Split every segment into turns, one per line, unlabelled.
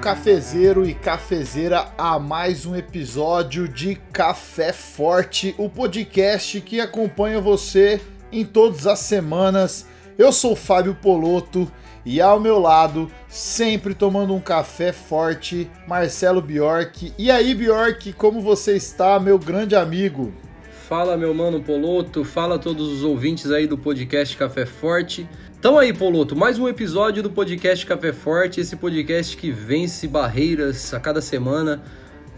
Cafezeiro e cafezeira, a mais um episódio de Café Forte, o podcast que acompanha você em todas as semanas. Eu sou Fábio Poloto e ao meu lado, sempre tomando um café forte, Marcelo Bjork. E aí, Bjork, como você está, meu grande amigo?
Fala, meu mano Poloto, fala a todos os ouvintes aí do podcast Café Forte. Então aí, Poloto, mais um episódio do podcast Café Forte, esse podcast que vence barreiras a cada semana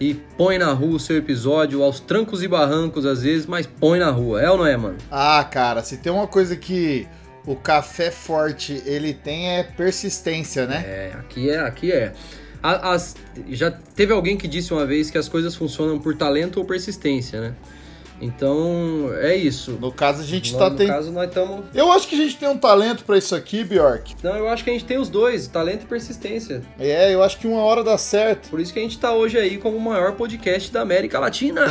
e põe na rua o seu episódio, aos trancos e barrancos às vezes, mas põe na rua, é ou não é, mano?
Ah, cara, se tem uma coisa que o Café Forte ele tem é persistência, né?
É, aqui é, aqui é. As, já teve alguém que disse uma vez que as coisas funcionam por talento ou persistência, né? Então, é isso.
No caso, a gente
no,
tá tem...
caso, nós estamos.
Eu acho que a gente tem um talento para isso aqui, Bjork.
Não, eu acho que a gente tem os dois, talento e persistência.
É, eu acho que uma hora dá certo.
Por isso que a gente tá hoje aí como o maior podcast da América Latina.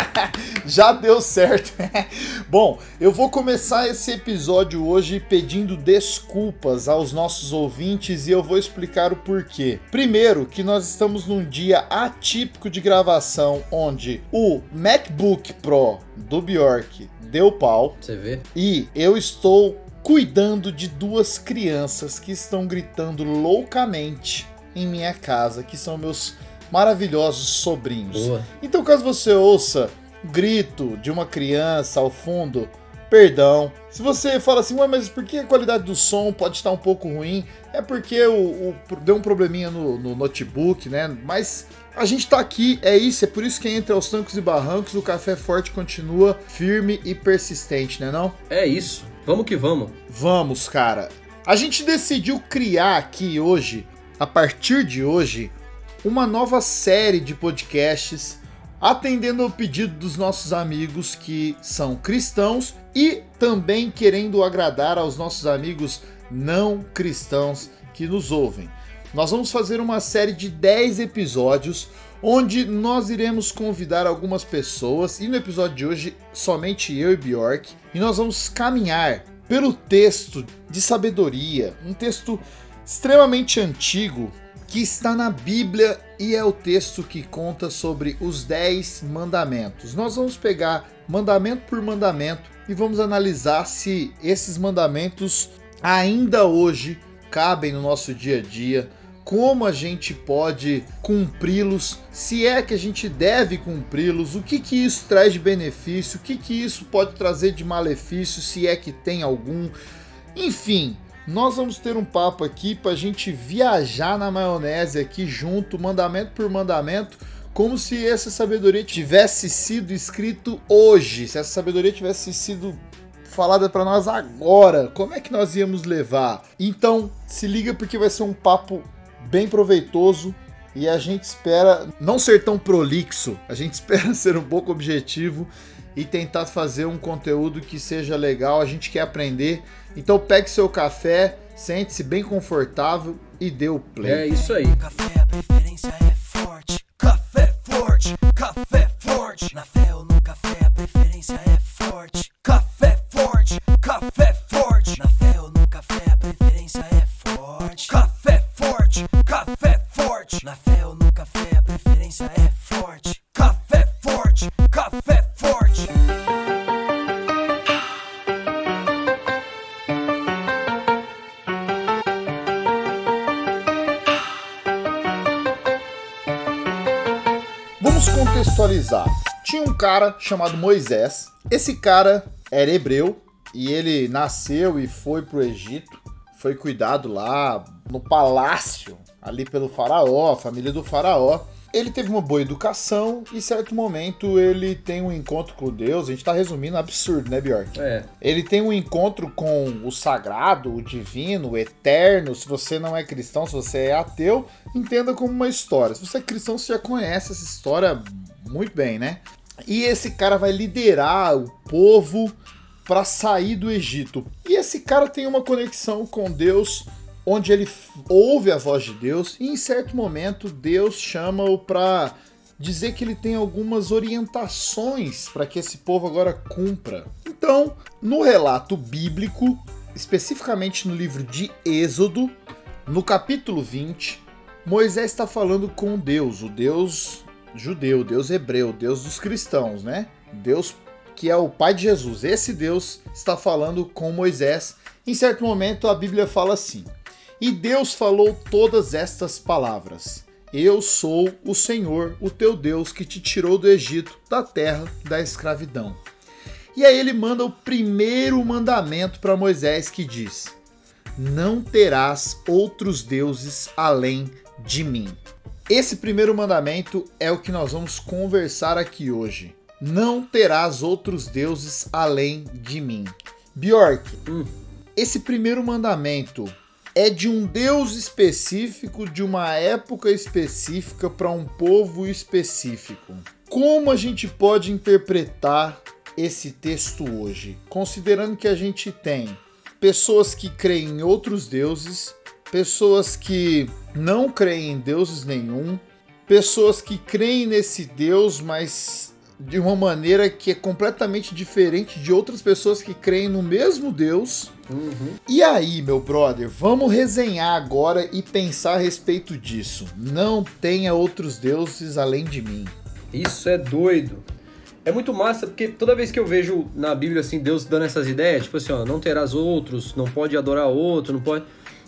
Já deu certo. Bom, eu vou começar esse episódio hoje pedindo desculpas aos nossos ouvintes e eu vou explicar o porquê. Primeiro, que nós estamos num dia atípico de gravação onde o MacBook Pro do Bjork deu pau.
Você vê?
E eu estou cuidando de duas crianças que estão gritando loucamente em minha casa, que são meus maravilhosos sobrinhos.
Boa.
Então, caso você ouça grito de uma criança ao fundo, perdão. Se você fala assim, ué, mas por que a qualidade do som pode estar um pouco ruim? É porque o, o- deu um probleminha no, no notebook, né? Mas a gente tá aqui, é isso, é por isso que entre aos trancos e barrancos o Café Forte continua firme e persistente, né não?
É isso. Vamos que vamos.
Vamos, cara. A gente decidiu criar aqui hoje, a partir de hoje, uma nova série de podcasts atendendo ao pedido dos nossos amigos que são cristãos e também querendo agradar aos nossos amigos não cristãos que nos ouvem. Nós vamos fazer uma série de 10 episódios onde nós iremos convidar algumas pessoas e no episódio de hoje somente eu e Bjork e nós vamos caminhar pelo texto de sabedoria, um texto extremamente antigo que está na Bíblia e é o texto que conta sobre os 10 mandamentos. Nós vamos pegar mandamento por mandamento e vamos analisar se esses mandamentos ainda hoje cabem no nosso dia a dia, como a gente pode cumpri-los, se é que a gente deve cumpri-los, o que que isso traz de benefício, o que que isso pode trazer de malefício, se é que tem algum. Enfim, nós vamos ter um papo aqui para a gente viajar na maionese aqui junto, mandamento por mandamento, como se essa sabedoria tivesse sido escrito hoje, se essa sabedoria tivesse sido falada para nós agora, como é que nós íamos levar? Então, se liga porque vai ser um papo bem proveitoso e a gente espera não ser tão prolixo, a gente espera ser um pouco objetivo e tentar fazer um conteúdo que seja legal, a gente quer aprender. Então pegue seu café, sente-se bem confortável e dê o play.
É isso aí.
Café, a preferência é forte. Café forte, café forte. Na fé ou no café, a preferência é forte. Café forte, café forte. Na fé
Vamos contextualizar. Tinha um cara chamado Moisés. Esse cara era hebreu e ele nasceu e foi pro Egito. Foi cuidado lá no palácio, ali pelo faraó, a família do faraó. Ele teve uma boa educação e, em certo momento, ele tem um encontro com Deus. A gente tá resumindo absurdo, né, Bjork?
É.
Ele tem um encontro com o sagrado, o divino, o eterno. Se você não é cristão, se você é ateu, entenda como uma história. Se você é cristão, você já conhece essa história muito bem, né? E esse cara vai liderar o povo para sair do Egito. E esse cara tem uma conexão com Deus, onde ele ouve a voz de Deus e em certo momento Deus chama-o para dizer que ele tem algumas orientações para que esse povo agora cumpra. Então, no relato bíblico, especificamente no livro de Êxodo, No capítulo 20, Moisés está falando com Deus, o Deus judeu, Deus hebreu, Deus dos cristãos, né? Deus que é o pai de Jesus. Esse Deus está falando com Moisés. Em certo momento a Bíblia fala assim: E Deus falou todas estas palavras: Eu sou o Senhor, o teu Deus, que te tirou do Egito, da terra da escravidão. E aí ele manda o primeiro mandamento para Moisés que diz: Não terás outros deuses além de mim. Esse primeiro mandamento é o que nós vamos conversar aqui hoje. Não terás outros deuses além de mim. Bjork,
Hum.
esse primeiro mandamento é de um Deus específico, de uma época específica, para um povo específico. Como a gente pode interpretar esse texto hoje? Considerando que a gente tem pessoas que creem em outros deuses, pessoas que não creem em deuses nenhum, pessoas que creem nesse Deus, mas de uma maneira que é completamente diferente de outras pessoas que creem no mesmo Deus.
Uhum.
E aí, meu brother, vamos resenhar agora e pensar a respeito disso. Não tenha outros deuses além de mim.
Isso é doido. É muito massa, porque toda vez que eu vejo na Bíblia assim, Deus dando essas ideias, tipo assim, ó, não terás outros, não pode adorar outro, não pode.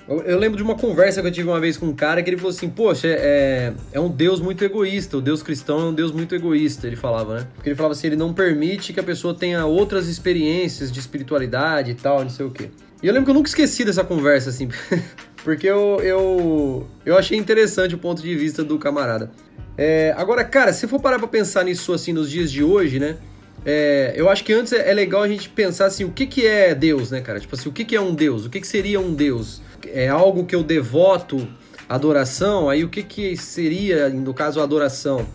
Eu, eu lembro de uma conversa que eu tive uma vez com um cara que ele falou assim, poxa, é, é um Deus muito egoísta, o Deus cristão é um Deus muito egoísta, ele falava, né? Porque ele falava assim, ele não permite que a pessoa tenha outras experiências de espiritualidade e tal, não sei o quê. E eu lembro que eu nunca esqueci dessa conversa, assim, porque eu, eu, eu achei interessante o ponto de vista do camarada. É, agora, cara, se for parar pra pensar nisso assim nos dias de hoje, né? É, eu acho que antes é é legal a gente pensar assim, o que, que é Deus, né, cara? Tipo assim, o que, que é um Deus? O que, que seria um Deus? É algo que eu devoto adoração? Aí o que, que seria, no caso, adoração?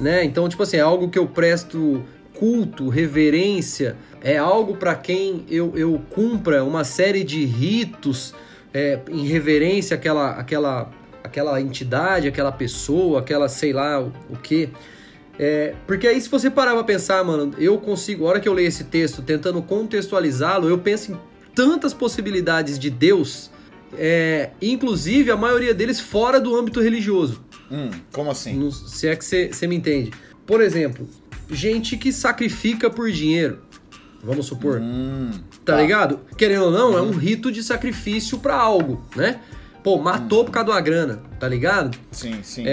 Né? Então, tipo assim, é algo que eu presto culto, reverência, é algo para quem eu, eu cumpra uma série de ritos é, em reverência àquela, àquela, àquela entidade, aquela pessoa, aquela sei lá o, o que. É, porque aí, se você parar pra pensar, mano, eu consigo, a hora que eu leio esse texto, tentando contextualizá-lo, eu penso em tantas possibilidades de Deus, é, inclusive a maioria deles fora do âmbito religioso.
Hum, como assim?
Não- se é que você me entende. Por exemplo, gente que sacrifica por dinheiro. Vamos supor.
Hum,
Tá,
Tá.
ligado? Querendo ou não, é um rito de sacrifício pra algo, né? Pô, matou por causa de uma grana, tá ligado?
sim, sim,
É,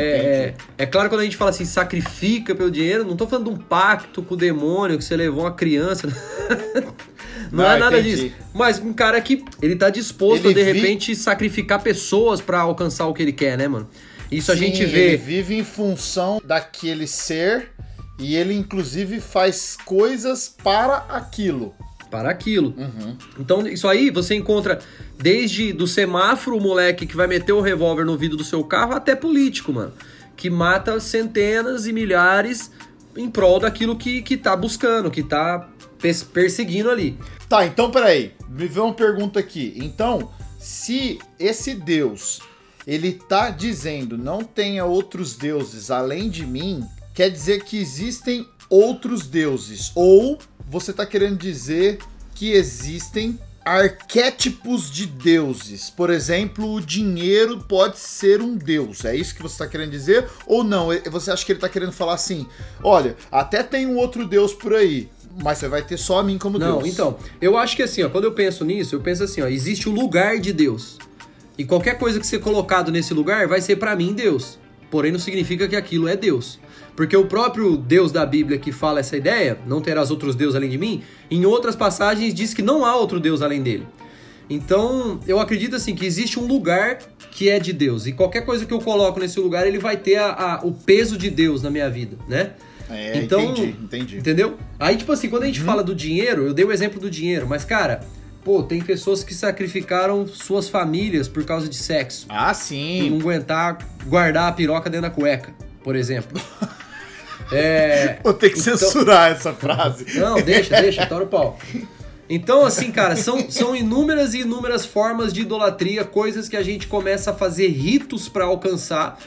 é, é claro quando a gente fala assim, sacrifica pelo dinheiro, não tô falando de um pacto com o demônio que você levou uma criança. não,
Não,
é nada
entendi.
disso. Mas um cara que ele tá disposto
Ele
a de
vi-
repente sacrificar pessoas pra alcançar o que ele quer, né, mano? Isso a
Sim,
gente
Ele
vê.
vive em função daquele ser e ele, inclusive, faz coisas para aquilo.
Para aquilo.
Uhum.
Então, isso aí você encontra desde do semáforo, o moleque que vai meter o revólver no vidro do seu carro, até político, mano. Que mata centenas e milhares em prol daquilo que, que tá buscando, que tá pers- perseguindo ali.
Tá, então peraí. Me vê uma pergunta aqui. Então, se esse Deus ele tá dizendo não tenha outros deuses além de mim, quer dizer que existem outros deuses. Ou você tá querendo dizer que existem arquétipos de deuses. Por exemplo, o dinheiro pode ser um deus. É isso que você está querendo dizer? Ou não? Você acha que ele está querendo falar assim: olha, até tem um outro deus por aí, mas você vai ter só a mim como
Não,
deus.
então, eu acho que assim, ó, quando eu penso nisso, eu penso assim, ó, existe o lugar de Deus. E qualquer coisa que ser colocado nesse lugar vai ser pra mim Deus. Porém, não significa que aquilo é Deus. Porque o próprio Deus da Bíblia que fala essa ideia, não terás outros deuses além de mim, em outras passagens diz que não há outro Deus além dele. Então, eu acredito assim que existe um lugar que é de Deus. E qualquer coisa que eu coloco nesse lugar, ele vai ter a- a- o peso de Deus na minha vida, né?
É,
Então-
entendi, entendi.
Entendeu? Aí, tipo assim, quando a
Uhum.
gente fala do dinheiro, eu dei o exemplo do dinheiro, mas, cara, pô, tem pessoas que sacrificaram suas famílias por causa de sexo.
Ah, sim.
não aguentar guardar a piroca dentro da cueca, por exemplo. É.
Vou ter que
Então-
censurar essa frase.
Não, deixa, deixa, tora o pau. Então, assim, cara, são, são inúmeras e inúmeras formas de idolatria, coisas que a gente começa a fazer ritos pra alcançar.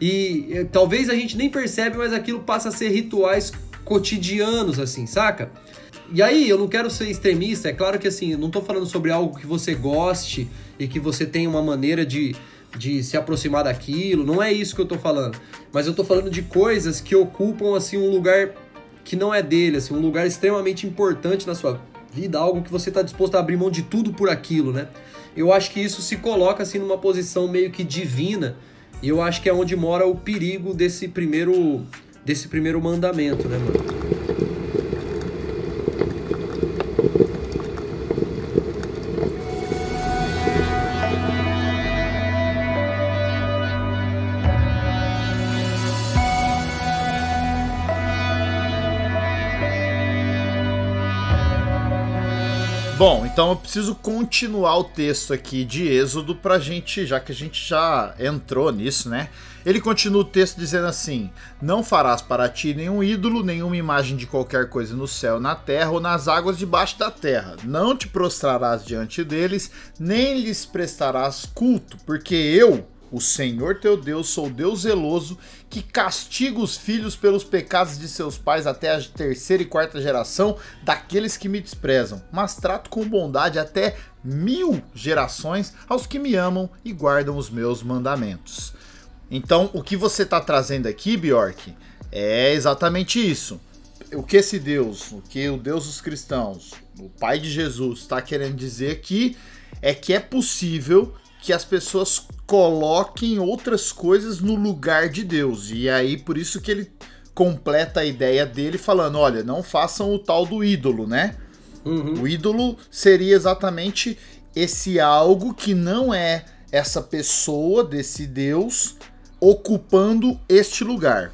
E eh, talvez a gente nem percebe, mas aquilo passa a ser rituais cotidianos, assim, saca? E aí, eu não quero ser extremista, é claro que assim, eu não tô falando sobre algo que você goste e que você tenha uma maneira de, de se aproximar daquilo, não é isso que eu tô falando. Mas eu tô falando de coisas que ocupam assim um lugar que não é dele, assim, um lugar extremamente importante na sua vida, algo que você está disposto a abrir mão de tudo por aquilo, né? Eu acho que isso se coloca assim numa posição meio que divina, e eu acho que é onde mora o perigo desse primeiro desse primeiro mandamento, né, mano?
Bom, então eu preciso continuar o texto aqui de Êxodo pra gente, já que a gente já entrou nisso, né? Ele continua o texto dizendo assim: Não farás para ti nenhum ídolo, nenhuma imagem de qualquer coisa no céu, na terra ou nas águas debaixo da terra. Não te prostrarás diante deles, nem lhes prestarás culto, porque eu, o Senhor teu Deus, sou Deus zeloso, que castiga os filhos pelos pecados de seus pais até a terceira e quarta geração daqueles que me desprezam, mas trato com bondade até mil gerações aos que me amam e guardam os meus mandamentos. Então, o que você está trazendo aqui, Bjork, é exatamente isso. O que esse Deus, o que o Deus dos cristãos, o Pai de Jesus, está querendo dizer aqui é que é possível que as pessoas coloquem outras coisas no lugar de Deus. E aí por isso que ele completa a ideia dele falando, olha, não façam o tal do ídolo, né? Uhum. O ídolo seria exatamente esse algo que não é essa pessoa desse Deus ocupando este lugar.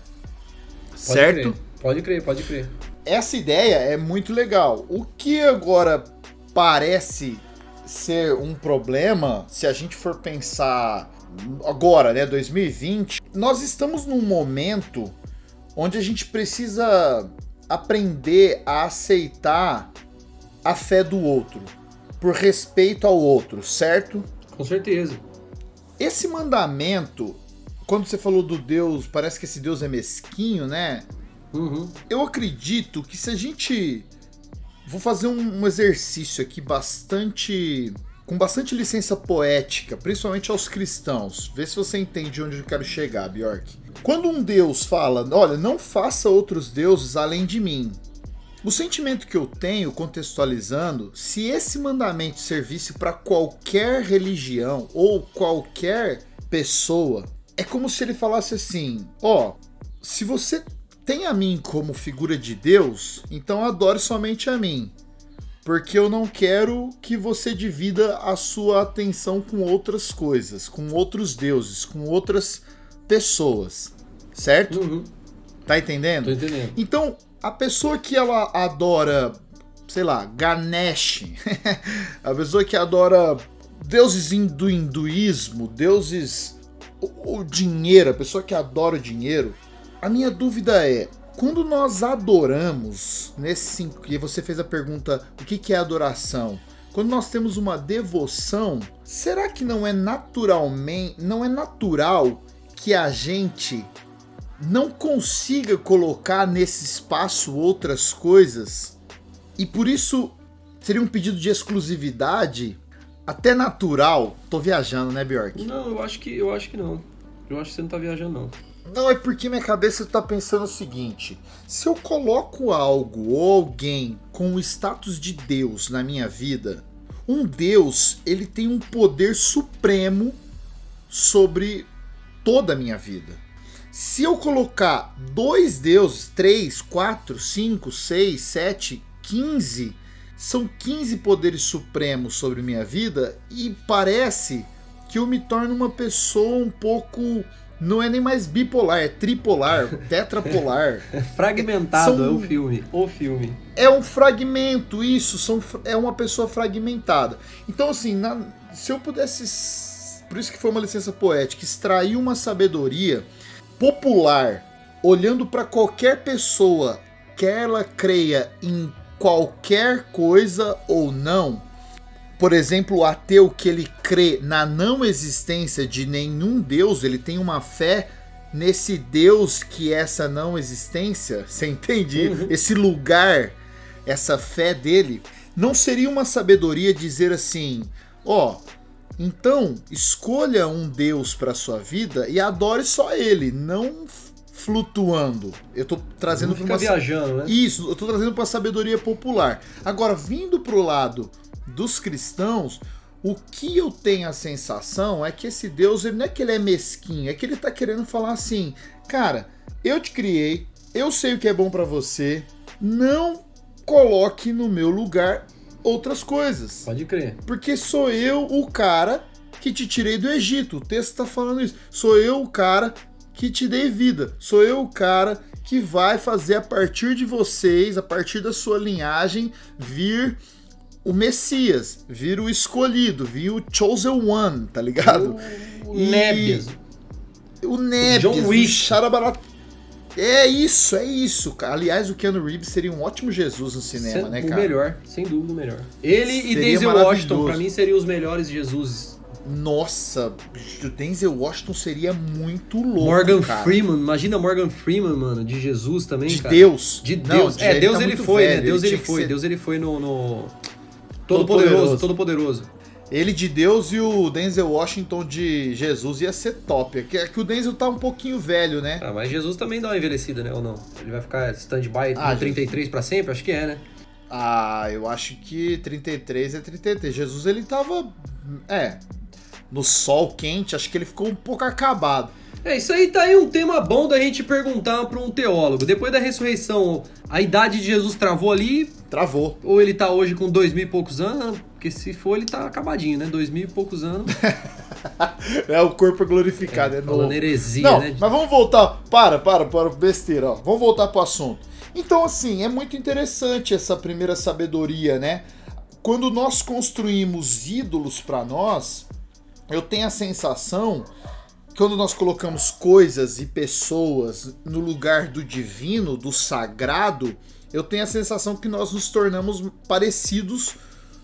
Pode
certo?
Crer. Pode crer, pode crer.
Essa ideia é muito legal. O que agora parece ser um problema se a gente for pensar agora, né, 2020, nós estamos num momento onde a gente precisa aprender a aceitar a fé do outro, por respeito ao outro, certo?
Com certeza.
Esse mandamento, quando você falou do Deus, parece que esse Deus é mesquinho, né?
Uhum.
Eu acredito que se a gente Vou fazer um, um exercício aqui bastante com bastante licença poética, principalmente aos cristãos. Vê se você entende onde eu quero chegar, Bjork. Quando um Deus fala, olha, não faça outros deuses além de mim. O sentimento que eu tenho, contextualizando, se esse mandamento servisse para qualquer religião ou qualquer pessoa, é como se ele falasse assim: ó, oh, se você tem a mim como figura de Deus, então adore somente a mim. Porque eu não quero que você divida a sua atenção com outras coisas, com outros deuses, com outras pessoas. Certo?
Uhum.
Tá entendendo?
Tô entendendo.
Então, a pessoa que ela adora, sei lá, Ganesh, a pessoa que adora deuses do hinduísmo, deuses. O, o dinheiro, a pessoa que adora o dinheiro, a minha dúvida é, quando nós adoramos, nesse que você fez a pergunta, o que, que é adoração? Quando nós temos uma devoção, será que não é naturalmente, não é natural que a gente não consiga colocar nesse espaço outras coisas? E por isso seria um pedido de exclusividade até natural. Tô viajando, né, Bjork?
Não, eu acho que eu acho que não. Eu acho que você não tá viajando não.
Não, é porque minha cabeça está pensando o seguinte: se eu coloco algo ou alguém com o status de Deus na minha vida, um Deus ele tem um poder supremo sobre toda a minha vida. Se eu colocar dois deuses, três, quatro, cinco, seis, sete, quinze, são 15 poderes supremos sobre minha vida e parece que eu me torno uma pessoa um pouco não é nem mais bipolar, é tripolar, tetrapolar.
Fragmentado são, é o filme. O filme.
É um fragmento, isso. São, é uma pessoa fragmentada. Então, assim, na, se eu pudesse. Por isso que foi uma licença poética, extrair uma sabedoria popular, olhando para qualquer pessoa, quer ela creia em qualquer coisa ou não, por exemplo, o ateu que ele crê na não existência de nenhum Deus, ele tem uma fé nesse Deus que é essa não existência, você entende? Uhum. Esse lugar, essa fé dele, não seria uma sabedoria dizer assim, ó, oh, Então, escolha um Deus para sua vida e adore só ele, não flutuando. Eu tô trazendo
fica
uma
viajando, né?
Isso, eu tô trazendo pra sabedoria popular. Agora, vindo pro lado dos cristãos, o que eu tenho a sensação é que esse Deus, ele não é que ele é mesquinho, é que ele tá querendo falar assim, cara, eu te criei, eu sei o que é bom pra você, não coloque no meu lugar outras coisas.
Pode crer.
Porque sou eu o cara que te tirei do Egito. O texto está falando isso. Sou eu o cara que te dei vida. Sou eu o cara que vai fazer a partir de vocês, a partir da sua linhagem, vir o Messias, vir o escolhido, vir o chosen one, tá ligado?
O
E-
Nébias.
O Nebias,
John
o
Wick.
Charabarat... É isso, é isso, cara. Aliás, o Keanu Reeves seria um ótimo Jesus no cinema,
Se-
né,
o
cara?
melhor, sem dúvida o melhor. Ele e
Seria
Denzel
maravilhoso.
Washington, pra mim, seriam os melhores Jesus.
Nossa, o Denzel Washington seria muito louco,
Morgan
cara.
Freeman, imagina Morgan Freeman, mano, de Jesus também,
De
cara.
Deus.
De
Não,
Deus.
de-
é, Deus
tá
ele foi,
velho,
né? Deus ele
que
foi.
ser-
Deus ele foi no. no...
Todo
Todo poderoso,
Poderoso.
todo poderoso.
Ele de Deus e o Denzel Washington de Jesus ia ser top. É que, é que o Denzel tá um pouquinho velho, né?
Ah, mas Jesus também dá uma envelhecida, né? Ou não? Ele vai ficar stand-by
Ah,
no 33 pra sempre? Acho que é, né?
Ah, eu acho que 33 é 33. Jesus ele tava. É. No sol quente, acho que ele ficou um pouco acabado.
É, isso aí tá aí um tema bom da gente perguntar pra um teólogo. Depois da ressurreição, a idade de Jesus travou ali,
Travou.
ou ele tá hoje com dois mil e poucos anos? Porque se for, ele tá acabadinho, né? Dois mil e poucos anos.
É o corpo glorificado, é,
falando
novo.
heresia,
Não,
né?
mas vamos voltar. Para, para, para, besteira, ó. Vamos voltar pro assunto. Então, assim, é muito interessante essa primeira sabedoria, né? Quando nós construímos ídolos para nós, eu tenho a sensação quando nós colocamos coisas e pessoas no lugar do divino, do sagrado, eu tenho a sensação que nós nos tornamos parecidos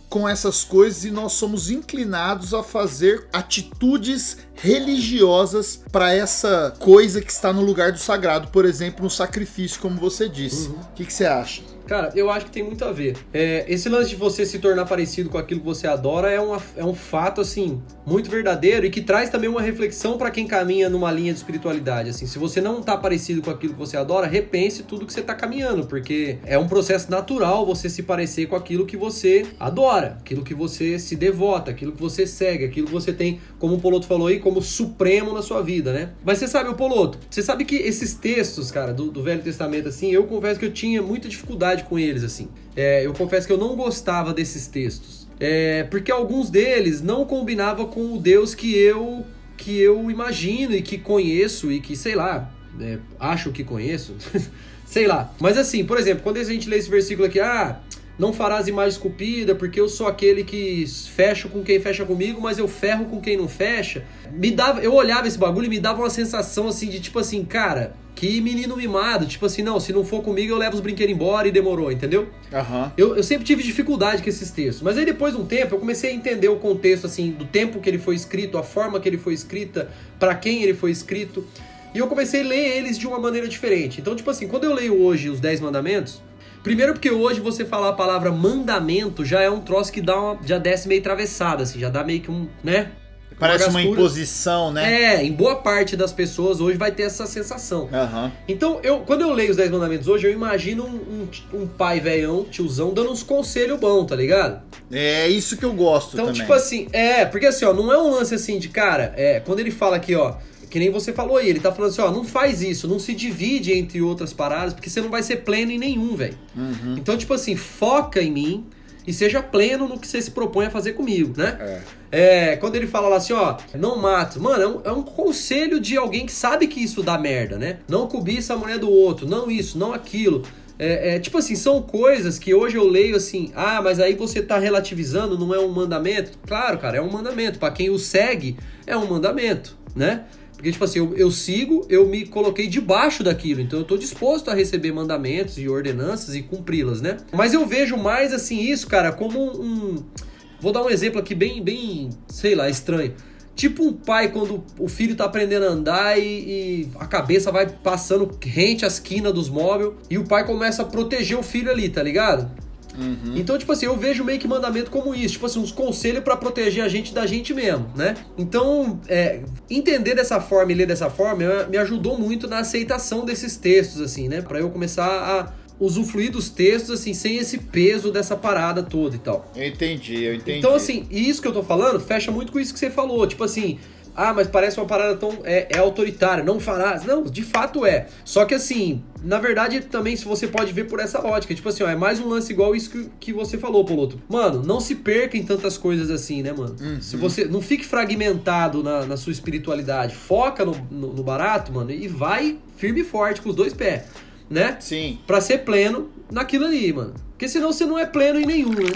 com essas coisas e nós somos inclinados a fazer atitudes religiosas para essa coisa que está no lugar do sagrado, por exemplo, um sacrifício, como você disse. O que, que você acha?
Cara, eu acho que tem muito a ver. É, esse lance de você se tornar parecido com aquilo que você adora é, uma, é um fato, assim, muito verdadeiro e que traz também uma reflexão para quem caminha numa linha de espiritualidade. Assim, se você não tá parecido com aquilo que você adora, repense tudo que você tá caminhando, porque é um processo natural você se parecer com aquilo que você adora, aquilo que você se devota, aquilo que você segue, aquilo que você tem, como o Poloto falou aí, como supremo na sua vida, né? Mas você sabe, o Poloto, você sabe que esses textos, cara, do, do Velho Testamento, assim, eu confesso que eu tinha muita dificuldade com eles, assim. É, eu confesso que eu não gostava desses textos. É, porque alguns deles não combinavam com o Deus que eu que eu imagino e que conheço e que, sei lá, é, acho que conheço. sei lá. Mas assim, por exemplo, quando a gente lê esse versículo aqui, ah, não farás imagem esculpida, porque eu sou aquele que fecho com quem fecha comigo, mas eu ferro com quem não fecha. Me dava, eu olhava esse bagulho e me dava uma sensação assim de tipo assim, cara, que menino mimado, tipo assim, não, se não for comigo eu levo os brinquedos embora e demorou, entendeu?
Aham.
Eu, eu sempre tive dificuldade com esses textos, mas aí depois de um tempo eu comecei a entender o contexto assim do tempo que ele foi escrito, a forma que ele foi escrita, para quem ele foi escrito, e eu comecei a ler eles de uma maneira diferente. Então, tipo assim, quando eu leio hoje os 10 mandamentos, primeiro porque hoje você falar a palavra mandamento já é um troço que dá uma, já desce meio atravessado assim, já dá meio que um, né?
Parece uma imposição, né?
É, em boa parte das pessoas hoje vai ter essa sensação.
Aham.
Então, eu, quando eu leio os 10 mandamentos hoje, eu imagino um, um, um pai velhão, tiozão, dando uns conselhos bons, tá ligado?
É isso que eu gosto
Então,
também.
tipo assim, é, porque assim, ó, não é um lance assim de cara, é, quando ele fala aqui, ó, que nem você falou aí, ele tá falando assim, ó, não faz isso, não se divide entre outras paradas, porque você não vai ser pleno em nenhum, velho.
Uhum.
Então, tipo assim, foca em mim e seja pleno no que você se propõe a fazer comigo, né?
É.
É, quando ele fala lá assim, ó, não mata. Mano, é um, é um conselho de alguém que sabe que isso dá merda, né? Não cobiça a mulher do outro, não isso, não aquilo. É, é, tipo assim, são coisas que hoje eu leio assim, ah, mas aí você tá relativizando, não é um mandamento? Claro, cara, é um mandamento. Pra quem o segue, é um mandamento, né? Porque, tipo assim, eu, eu sigo, eu me coloquei debaixo daquilo, então eu tô disposto a receber mandamentos e ordenanças e cumpri-las, né? Mas eu vejo mais, assim, isso, cara, como um. Vou dar um exemplo aqui bem, bem, sei lá, estranho. Tipo um pai quando o filho tá aprendendo a andar e, e a cabeça vai passando rente às quinas dos móveis e o pai começa a proteger o filho ali, tá ligado? Então, tipo assim, eu vejo meio que mandamento como isso, tipo assim, uns conselhos pra proteger a gente da gente mesmo, né? Então, é, entender dessa forma e ler dessa forma me ajudou muito na aceitação desses textos, assim, né? Pra eu começar a usufruir dos textos, assim, sem esse peso dessa parada toda e tal.
Eu entendi, eu entendi.
Então, assim, isso que eu tô falando fecha muito com isso que você falou. Tipo assim, ah, mas parece uma parada tão. É, é autoritária, não farás. Não, de fato é. Só que assim, na verdade, também se você pode ver por essa ótica. Tipo assim, ó, é mais um lance igual isso que, que você falou, Poloto. Mano, não se perca em tantas coisas assim, né, mano? Se você. Não fique fragmentado na, na sua espiritualidade. Foca no, no, no barato, mano, e vai firme e forte com os dois pés. Né?
Sim.
Pra ser pleno naquilo ali, mano. Porque senão você não é pleno em nenhum, né?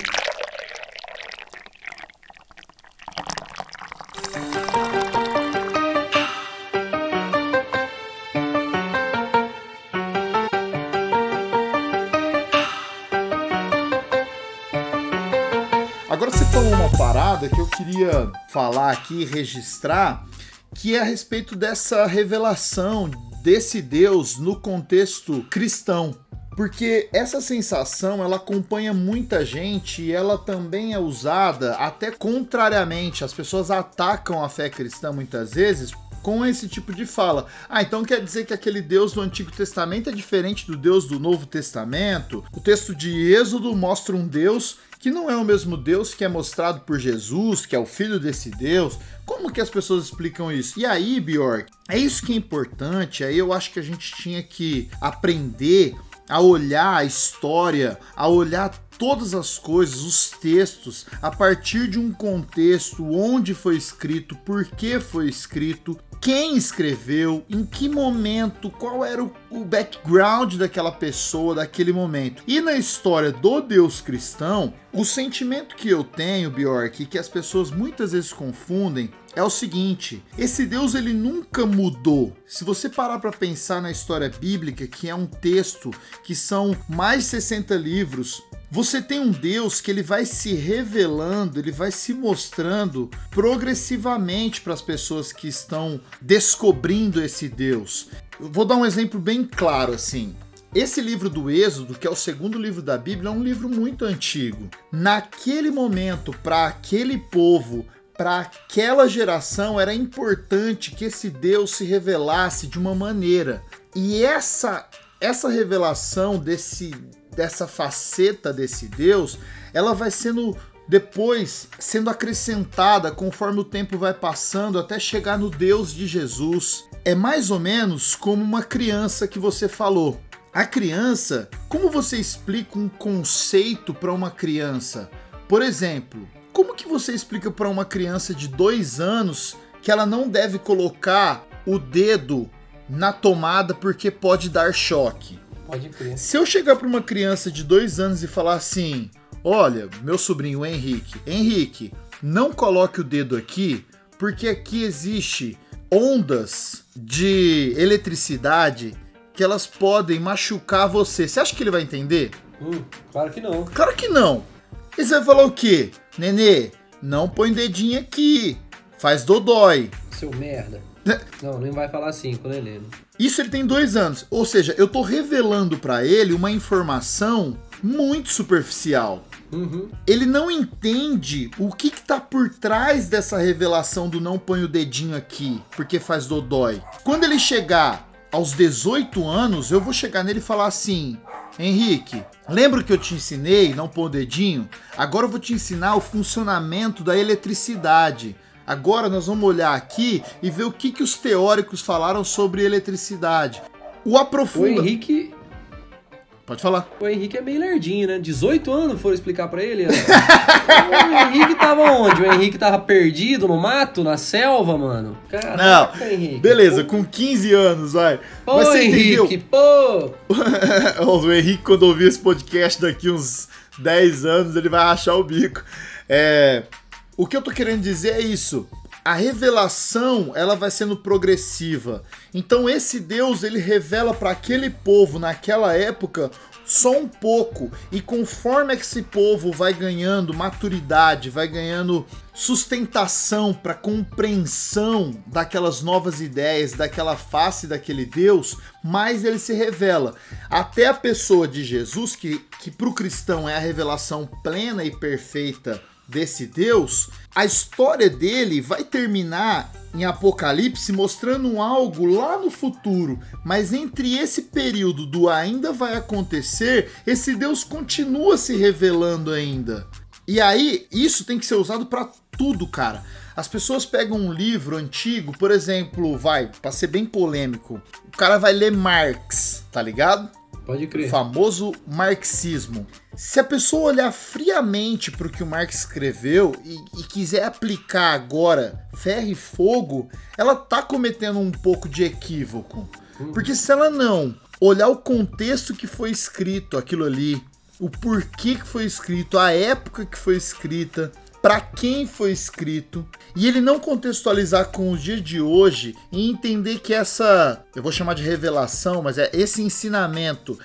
Queria falar aqui, registrar, que é a respeito dessa revelação desse Deus no contexto cristão. Porque essa sensação ela acompanha muita gente e ela também é usada até contrariamente. As pessoas atacam a fé cristã muitas vezes com esse tipo de fala. Ah, então quer dizer que aquele Deus do Antigo Testamento é diferente do Deus do Novo Testamento? O texto de Êxodo mostra um Deus que não é o mesmo Deus que é mostrado por Jesus, que é o filho desse Deus. Como que as pessoas explicam isso? E aí, Bjork, é isso que é importante. Aí eu acho que a gente tinha que aprender a olhar a história, a olhar todas as coisas, os textos, a partir de um contexto, onde foi escrito, por que foi escrito, quem escreveu, em que momento, qual era o, o background daquela pessoa, daquele momento. E na história do Deus cristão, o sentimento que eu tenho, Bjork, que as pessoas muitas vezes confundem, é o seguinte: esse Deus ele nunca mudou. Se você parar para pensar na história bíblica, que é um texto que são mais de 60 livros, você tem um Deus que ele vai se revelando, ele vai se mostrando progressivamente para as pessoas que estão descobrindo esse Deus. Eu vou dar um exemplo bem claro assim. Esse livro do Êxodo, que é o segundo livro da Bíblia, é um livro muito antigo. Naquele momento, para aquele povo, para aquela geração, era importante que esse Deus se revelasse de uma maneira. E essa essa revelação desse dessa faceta desse Deus, ela vai sendo depois sendo acrescentada conforme o tempo vai passando até chegar no Deus de Jesus. É mais ou menos como uma criança que você falou. A criança, como você explica um conceito para uma criança? Por exemplo, como que você explica para uma criança de dois anos que ela não deve colocar o dedo na tomada porque pode dar choque?
Pode crer.
Se eu chegar para uma criança de dois anos e falar assim: Olha, meu sobrinho Henrique, Henrique, não coloque o dedo aqui, porque aqui existe ondas de eletricidade que elas podem machucar você. Você acha que ele vai entender?
Hum, claro que não.
Claro que não. E você vai falar o quê? Nenê, não põe dedinho aqui. Faz dodói.
Seu merda. Não, nem vai falar assim com o Heleno.
Isso ele tem dois anos. Ou seja, eu tô revelando para ele uma informação muito superficial.
Uhum.
Ele não entende o que, que tá por trás dessa revelação do não põe o dedinho aqui, porque faz dodói. Quando ele chegar aos 18 anos, eu vou chegar nele e falar assim: Henrique, lembra que eu te ensinei não pôr o dedinho? Agora eu vou te ensinar o funcionamento da eletricidade. Agora nós vamos olhar aqui e ver o que, que os teóricos falaram sobre eletricidade. O
O
aprofunda.
Henrique.
Pode falar.
O Henrique é meio lerdinho, né? 18 anos foram explicar pra ele. né? o Henrique tava onde? O Henrique tava perdido no mato, na selva, mano? Caraca, Henrique.
Beleza, com 15 anos, vai.
Pô,
Mas você
Henrique,
entendeu?
pô!
o Henrique, quando ouvir esse podcast daqui uns 10 anos, ele vai rachar o bico. É, o que eu tô querendo dizer é isso. A revelação ela vai sendo progressiva. Então esse Deus ele revela para aquele povo naquela época só um pouco e conforme esse povo vai ganhando maturidade, vai ganhando sustentação para compreensão daquelas novas ideias, daquela face daquele Deus, mais ele se revela. Até a pessoa de Jesus, que, que para o cristão é a revelação plena e perfeita desse Deus, a história dele vai terminar em Apocalipse mostrando algo lá no futuro, mas entre esse período do ainda vai acontecer, esse Deus continua se revelando ainda. E aí, isso tem que ser usado para tudo, cara. As pessoas pegam um livro antigo, por exemplo, vai, para ser bem polêmico, o cara vai ler Marx, tá ligado?
Pode crer.
O famoso marxismo. Se a pessoa olhar friamente para o que o Marx escreveu e, e, quiser aplicar agora ferro e fogo, ela tá cometendo um pouco de equívoco. Uhum. Porque se ela não olhar o contexto que foi escrito aquilo ali, o porquê que foi escrito, a época que foi escrita, para quem foi escrito e ele não contextualizar com os dias de hoje e entender que essa, eu vou chamar de revelação, mas é esse ensinamento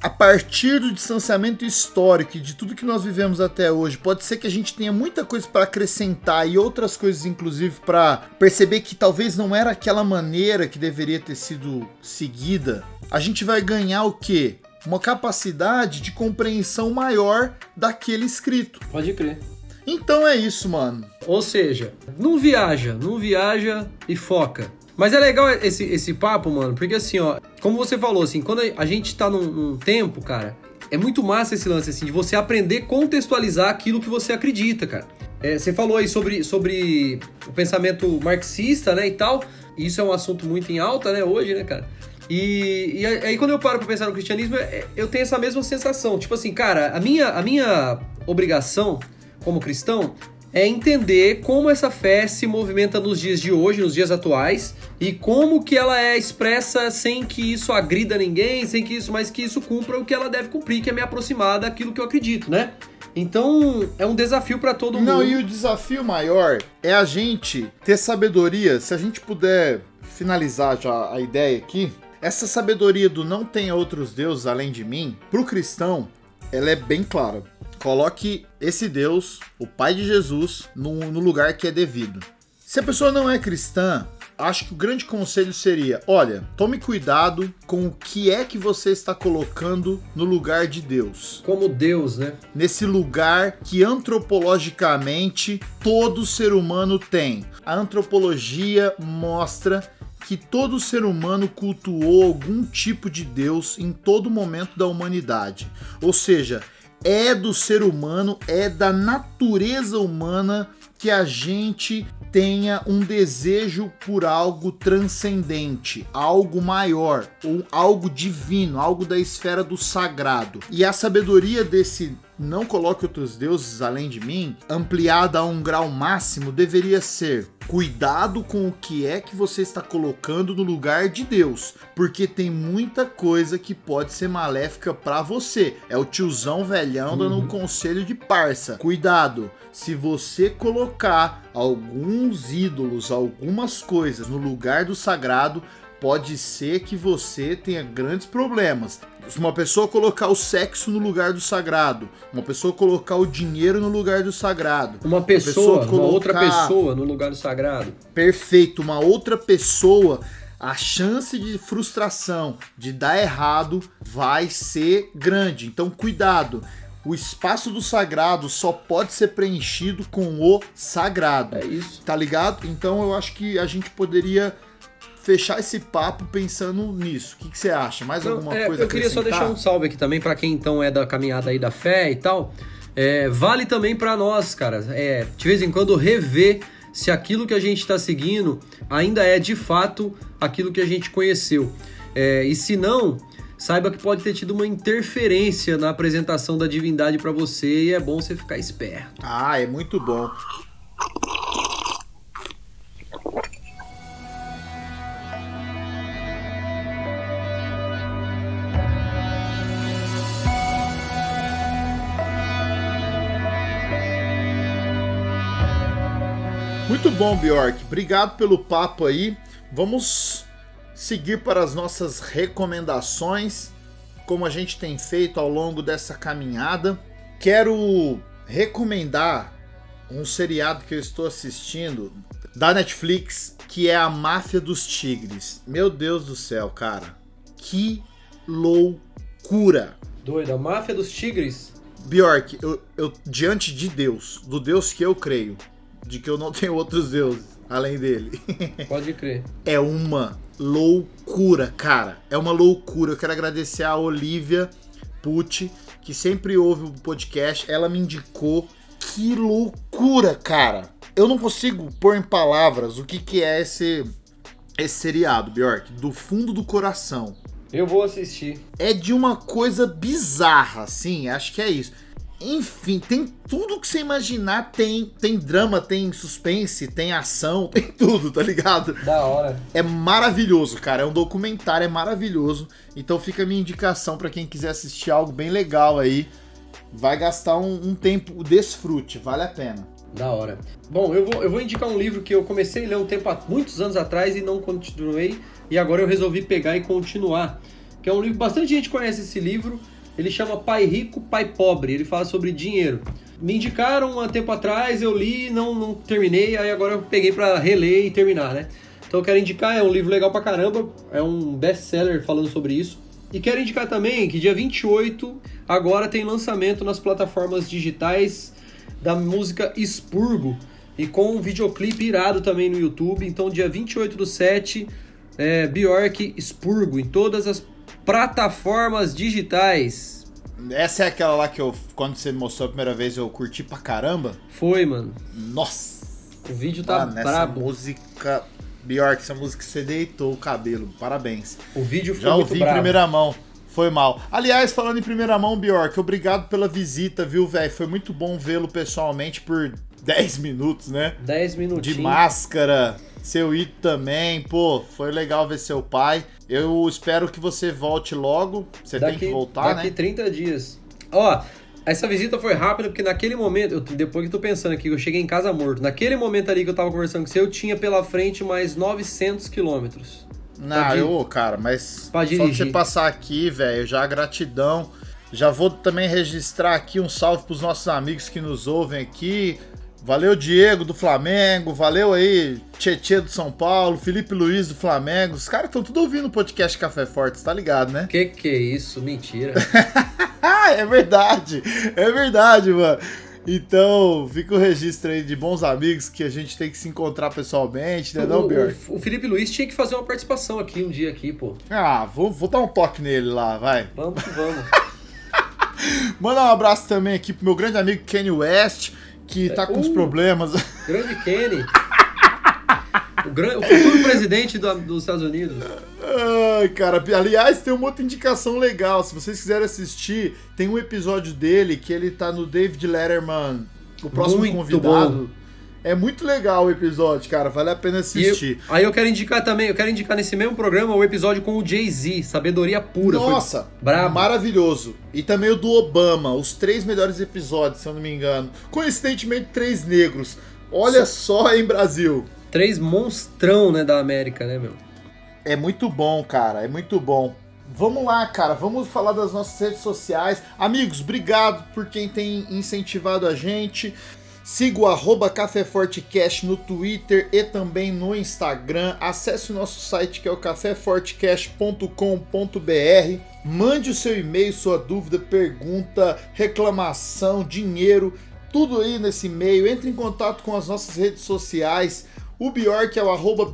a partir do distanciamento histórico e de tudo que nós vivemos até hoje, pode ser que a gente tenha muita coisa para acrescentar e outras coisas, inclusive, para perceber que talvez não era aquela maneira que deveria ter sido seguida. A gente vai ganhar o quê? Uma capacidade de compreensão maior daquele escrito.
Pode crer.
Então é isso, mano.
Ou seja, não viaja, não viaja e foca. Mas é legal esse, esse papo, mano, porque assim, ó, como você falou, assim, quando a gente tá num, num tempo, cara, é muito massa esse lance, assim, de você aprender a contextualizar aquilo que você acredita, cara. É, você falou aí sobre, sobre o pensamento marxista, né, e tal. Isso é um assunto muito em alta, né, hoje, né, cara? E, e aí quando eu paro pra pensar no cristianismo, é, eu tenho essa mesma sensação. Tipo assim, cara, a minha, a minha obrigação como cristão, é entender como essa fé se movimenta nos dias de hoje, nos dias atuais, e como que ela é expressa sem que isso agrida ninguém, sem que isso, mas que isso cumpra o que ela deve cumprir, que é me aproximar daquilo que eu acredito, né? Então, é um desafio para todo mundo.
Não, e o desafio maior é a gente ter sabedoria, se a gente puder finalizar já a ideia aqui, essa sabedoria do não tenha outros deuses além de mim, pro cristão, ela é bem clara Coloque esse Deus, o Pai de Jesus, no, no lugar que é devido. Se a pessoa não é cristã, acho que o grande conselho seria: olha, tome cuidado com o que é que você está colocando no lugar de Deus.
Como Deus, né?
Nesse lugar que antropologicamente todo ser humano tem. A antropologia mostra que todo ser humano cultuou algum tipo de Deus em todo momento da humanidade. Ou seja, é do ser humano, é da natureza humana que a gente tenha um desejo por algo transcendente, algo maior, ou algo divino, algo da esfera do sagrado. E a sabedoria desse não coloque outros deuses além de mim, ampliada a um grau máximo, deveria ser cuidado com o que é que você está colocando no lugar de Deus, porque tem muita coisa que pode ser maléfica para você. É o tiozão velhão uhum. dando um conselho de parça. Cuidado, se você colocar alguns ídolos, algumas coisas no lugar do sagrado, pode ser que você tenha grandes problemas. Se uma pessoa colocar o sexo no lugar do sagrado, uma pessoa colocar o dinheiro no lugar do sagrado,
uma pessoa, uma, pessoa colocar... uma outra pessoa no lugar do sagrado.
Perfeito, uma outra pessoa a chance de frustração, de dar errado, vai ser grande. Então, cuidado. O espaço do sagrado só pode ser preenchido com o sagrado.
É isso.
Tá ligado? Então, eu acho que a gente poderia fechar esse papo pensando nisso. O que, que você acha? Mais Não, alguma é, coisa?
Eu queria só deixar um salve aqui também para quem então é da caminhada aí da fé e tal. É, vale também para nós, cara. É, de vez em quando rever se aquilo que a gente está seguindo ainda é de fato aquilo que a gente conheceu. É, e se não, saiba que pode ter tido uma interferência na apresentação da divindade para você e é bom você ficar esperto.
Ah, é muito bom. Bom, Bjork. Obrigado pelo papo aí. Vamos seguir para as nossas recomendações, como a gente tem feito ao longo dessa caminhada. Quero recomendar um seriado que eu estou assistindo da Netflix, que é A Máfia dos Tigres. Meu Deus do céu, cara. Que loucura!
Doido, a máfia dos tigres.
Bjork, eu, eu, diante de Deus, do Deus que eu creio, de que eu não tenho outros deuses além dele,
Pode crer.
é uma loucura, cara. É uma loucura. Eu quero agradecer a Olivia Pucci, que sempre ouve o podcast. Ela me indicou. Que loucura, cara. Eu não consigo pôr em palavras o que, que é esse, esse seriado, Bjork. Do fundo do coração.
Eu vou assistir.
É de uma coisa bizarra, assim. Acho que é isso. Enfim, tem tudo que você imaginar. Tem, tem drama, tem suspense, tem ação, tem tudo, tá ligado?
Da hora.
É maravilhoso, cara. É um documentário, é maravilhoso. Então fica a minha indicação pra quem quiser assistir algo bem legal aí. Vai gastar um, um tempo, desfrute, vale a pena.
Da hora. Bom, eu vou, eu vou indicar um livro que eu comecei a ler um tempo, há muitos anos atrás e não continuei. E agora eu resolvi pegar e continuar. Que é um livro, bastante gente conhece esse livro. Ele chama Pai Rico, Pai Pobre. Ele fala sobre dinheiro. Me indicaram há tempo atrás, eu li, não, não terminei, aí agora eu peguei pra reler e terminar, né? Então eu quero indicar, é um livro legal pra caramba, é um best-seller falando sobre isso. E quero indicar também que dia 28 agora tem lançamento nas plataformas digitais da música Expurgo e com um videoclipe irado também no YouTube. Então, dia 28 do 7, é, Bjork Expurgo em todas as plataformas digitais.
Essa é aquela lá que eu, quando você mostrou a primeira vez, eu curti pra caramba.
Foi, mano.
Nossa!
O vídeo tá
Ah, nessa
brabo.
música. Bjork, essa música você deitou o cabelo. Parabéns.
O vídeo ficou
Já ouvi em primeira mão. Foi mal. Aliás, falando em primeira mão, Bjork, obrigado pela visita, viu, velho? Foi muito bom vê-lo pessoalmente por 10 minutos, né?
10
De
minutinhos.
máscara. Seu Ito também, pô, foi legal ver seu pai. Eu espero que você volte logo. Você tem que voltar,
daqui
né?
30 dias. Ó, essa visita foi rápida porque naquele momento, eu, depois que eu tô pensando aqui, eu cheguei em casa morto. Naquele momento ali que eu tava conversando com você, eu tinha pela frente mais 900 quilômetros.
Não, eu, cara, mas só de você passar aqui, velho, já gratidão. Já vou também registrar aqui um salve pros nossos amigos que nos ouvem aqui. Valeu, Diego do Flamengo. Valeu aí, Tietê do São Paulo, Felipe Luiz do Flamengo. Os caras estão tudo ouvindo o podcast Café Forte, tá ligado, né?
Que que é isso? Mentira.
É verdade. É verdade, mano. Então, fica o registro aí de bons amigos que a gente tem que se encontrar pessoalmente, né, não,
o,
Bjork?
o, o Felipe Luiz tinha que fazer uma participação aqui um dia aqui, pô.
Ah, vou, vou dar um toque nele lá, vai.
Vamos que vamos.
Mandar um abraço também aqui pro meu grande amigo Kanye West, que tá com uns
uh.
problemas.
Grande Kenny. O, gran- o futuro presidente do- dos Estados Unidos.
Ai, cara, aliás, tem uma outra indicação legal. Se vocês quiserem assistir, tem um episódio dele que ele tá no David Letterman, o próximo
Muito
convidado. É muito legal o episódio, cara. Vale a pena
eu-
assistir.
aí eu quero indicar também, eu quero indicar nesse mesmo programa o episódio com o Jay-Z, Sabedoria Pura.
Nossa,
brabo.
maravilhoso. E também o do Obama, os três melhores episódios, se eu não me engano. Coincidentemente, três negros. Olha só, em Brasil.
Três monstrão, né, da América, né, meu?
É muito bom, cara, é muito bom. Vamos lá, cara, vamos falar das nossas redes sociais. Amigos, obrigado por quem tem incentivado a gente. Siga o arroba Fortecast no Twitter e também no Instagram. Acesse o nosso site que é o caféfortecast.com.br. Mande o seu e-mail, sua dúvida, pergunta, reclamação, dinheiro, tudo aí nesse e-mail. Entre em contato com as nossas redes sociais. O Bjork é o arroba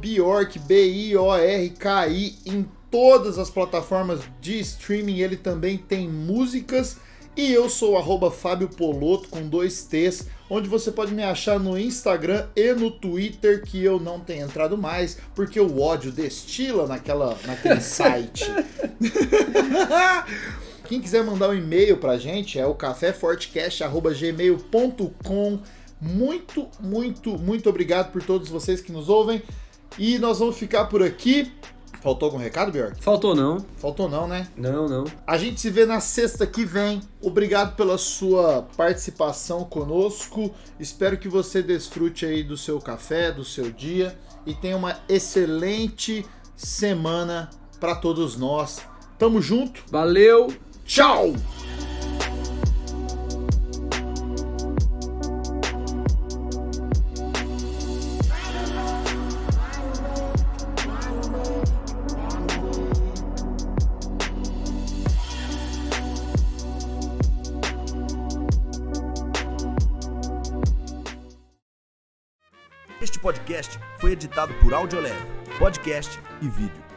B-I-O-R-K-I, em todas as plataformas de streaming. Ele também tem músicas. E eu sou o arroba Fábio Poloto, com dois T's, onde você pode me achar no Instagram e no Twitter, que eu não tenho entrado mais, porque o ódio destila naquela, naquele site. Quem quiser mandar um e-mail pra gente é o caféfortecast.gmail.com. Muito, muito, muito obrigado por todos vocês que nos ouvem. E nós vamos ficar por aqui. Faltou algum recado, Bjork?
Faltou não?
Faltou não, né?
Não, não.
A gente se vê na sexta que vem. Obrigado pela sua participação conosco. Espero que você desfrute aí do seu café, do seu dia e tenha uma excelente semana para todos nós. Tamo junto.
Valeu.
Tchau.
Editado por Audiolab, podcast e vídeo.